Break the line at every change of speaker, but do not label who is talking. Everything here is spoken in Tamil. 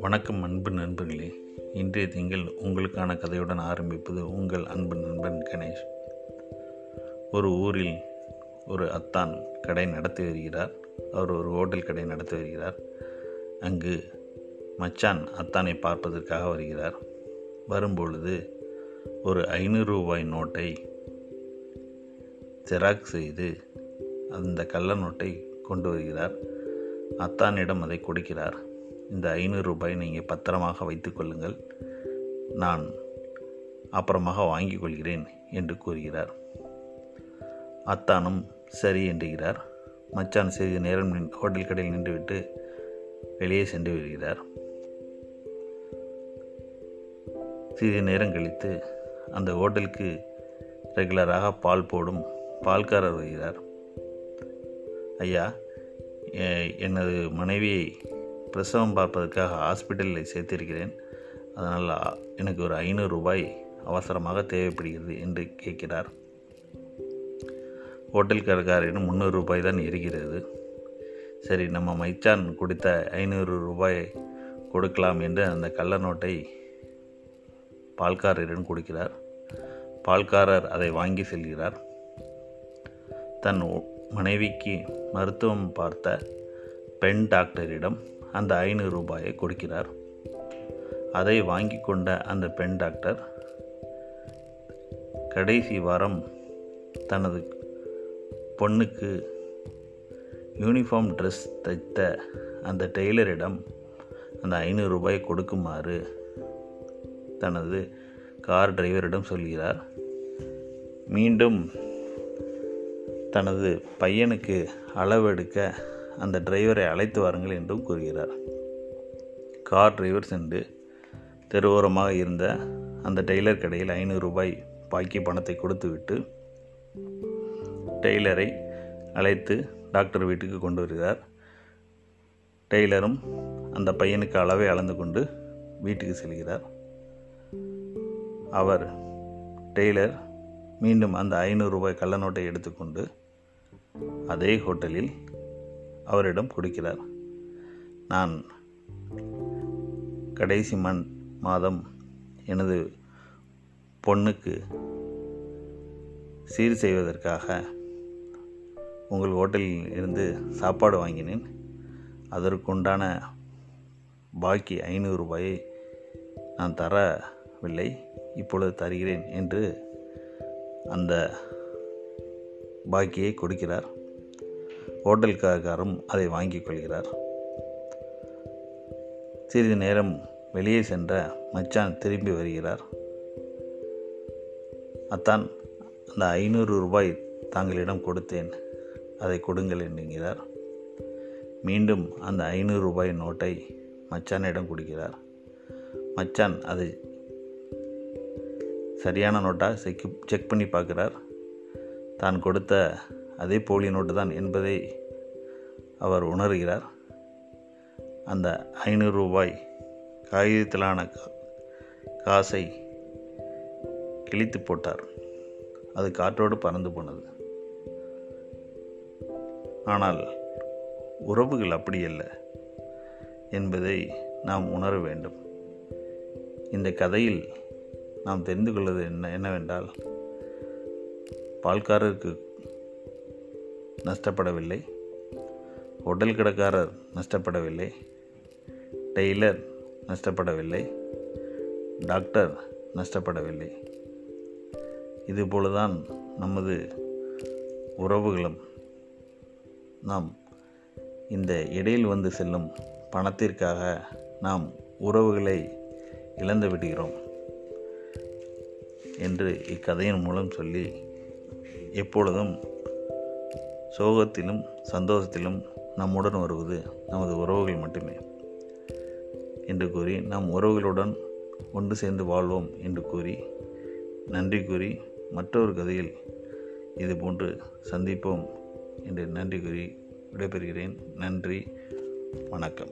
வணக்கம் அன்பு நண்பர்களே. இன்றைய திங்கள் உங்களுக்கான கதையுடன் ஆரம்பிப்பது உங்கள் அன்பு நண்பன் கணேஷ். ஒரு ஊரில் ஒரு அத்தான் கடை நடத்தி வருகிறார். அவர் ஒரு ஹோட்டல் கடை நடத்தி வருகிறார். அங்கு மச்சான் அத்தானை பார்ப்பதற்காக வருகிறார். வரும்பொழுது ஒரு ஐநூறு ரூபாய் நோட்டை ஜெராக்ஸ் செய்து அந்த கள்ள நோட்டை கொண்டு வருகிறார். அத்தானிடம் அதை கொடுக்கிறார். இந்த ஐநூறு ரூபாய் நீங்கள் பத்திரமாக வைத்துக்கொள்ளுங்கள் நான் அப்புறமாக வாங்கிக் கொள்கிறேன் என்று கூறுகிறார். அத்தானும் சரி என்றுகிறார் மச்சான் சிறிது நேரம் ஹோட்டல் கடையில் நின்றுவிட்டு வெளியே சென்று வருகிறார் சிறிது நேரம் கழித்து அந்த ஹோட்டலுக்கு ரெகுலராக பால் போடும் பால்காரர் வருகிறார். ஐயா எனது மனைவியை பிரசவம் பார்ப்பதற்காக ஹாஸ்பிட்டலில் சேர்த்திருக்கிறேன். அதனால் எனக்கு ஒரு ஐநூறு ரூபாய் அவசரமாக தேவைப்படுகிறது என்று கேட்கிறார். ஹோட்டல் கடைக்காரரிடம் முந்நூறு ரூபாய் தான் இருக்கிறது. சரி நம்ம மைச்சான் கொடுத்த ஐநூறு ரூபாய் கொடுக்கலாம் என்று அந்த கள்ள நோட்டை பால்காரரிடம் கொடுக்கிறார். பால்காரர் அதை வாங்கி செல்கிறார். தன் மனைவிக்கு மருத்துவம் பார்த்த பெண் டாக்டரிடம் அந்த ஐநூறு ரூபாயை கொடுக்கிறார். அதை வாங்கி கொண்ட அந்த பெண் டாக்டர் கடைசி வாரம் தனது பொண்ணுக்கு யூனிஃபார்ம் ட்ரெஸ் தைத்த அந்த டெய்லரிடம் அந்த ஐநூறு ரூபாய் கொடுக்குமாறு தனது கார் டிரைவரிடம் சொல்கிறார். மீண்டும் தனது பையனுக்கு அளவெடுக்க அந்த டிரைவரை அழைத்து வாருங்கள் என்றும் கூறுகிறார். கார் டிரைவர் சென்று தெருவோரமாக இருந்த அந்த டெய்லர் கடையில் ஐநூறு ரூபாய் பாக்கி பணத்தை கொடுத்துவிட்டு டெய்லரை அழைத்து டாக்டர் வீட்டுக்கு கொண்டு வருகிறார். டெய்லரும் அந்த பையனுக்கு அளவை அளந்து கொண்டு வீட்டுக்கு செல்கிறார். அவர் டெய்லர் மீண்டும் அந்த ஐநூறு ரூபாய் கள்ள நோட்டை எடுத்துக்கொண்டு அதே ஹோட்டலில் அவரிடம் கொடுக்கிறார். நான் கடைசி மண் மாதம் எனது பொண்ணுக்கு சீர் செய்வதற்காக உங்கள் ஹோட்டலில் இருந்து சாப்பாடு வாங்கினேன். அதற்குண்டான பாக்கி ஐநூறு ரூபாயை நான் தரவில்லை இப்பொழுது தருகிறேன் என்று அந்த பாக்கியை கொடுக்கிறார். ஹோட்டல்காரரும் அதை வாங்கிக் கொள்கிறார். சிறிது நேரம் வெளியே சென்ற மச்சான் திரும்பி வருகிறார். அத்தான் அந்த ஐநூறு ரூபாய் தாங்களிடம் கொடுத்தேன். அதை கொடுங்கள் என்கிறார். மீண்டும் அந்த ஐநூறு ரூபாய் நோட்டை மச்சானிடம் கொடுக்கிறார். மச்சான் அதை சரியான நோட்டாக செக் செக் பண்ணி பார்க்குறார். தான் கொடுத்த அதே போலி நோட்டு தான் என்பதை அவர் உணர்கிறார். அந்த ஐநூறு ரூபாய் காகிதத்திலான காசை கிழித்து போட்டார். அது காற்றோடு பறந்து போனது. ஆனால் உறவுகள் அப்படி அல்ல என்பதை நாம் உணர வேண்டும். இந்த கதையில் நாம் தெரிந்து கொள்வது என்ன என்னவென்றால் பால்காரருக்கு நஷ்டப்படவில்லை. ஹோட்டல் கடைக்காரர் நஷ்டப்படவில்லை. டெய்லர் நஷ்டப்படவில்லை. டாக்டர் நஷ்டப்படவில்லை. இதுபோலதான் நமது உறவுகளும் நாம் இந்த இடையில் வந்து செல்லும் பணத்திற்காக நாம் உறவுகளை இழந்து விடுகிறோம் என்று இக்கதையின் மூலம் சொல்லி எப்பொழுதும் சோகத்திலும் சந்தோஷத்திலும் நம்முடன் வருவது நமது உறவுகள் மட்டுமே. என்று கூறி நம் உறவுகளுடன் ஒன்று சேர்ந்து வாழ்வோம் என்று கூறி நன்றி கூறி மற்றொரு கதையில் இது போன்று சந்திப்போம். என்று நன்றி கூறி விடைபெறுகிறேன். நன்றி. வணக்கம்.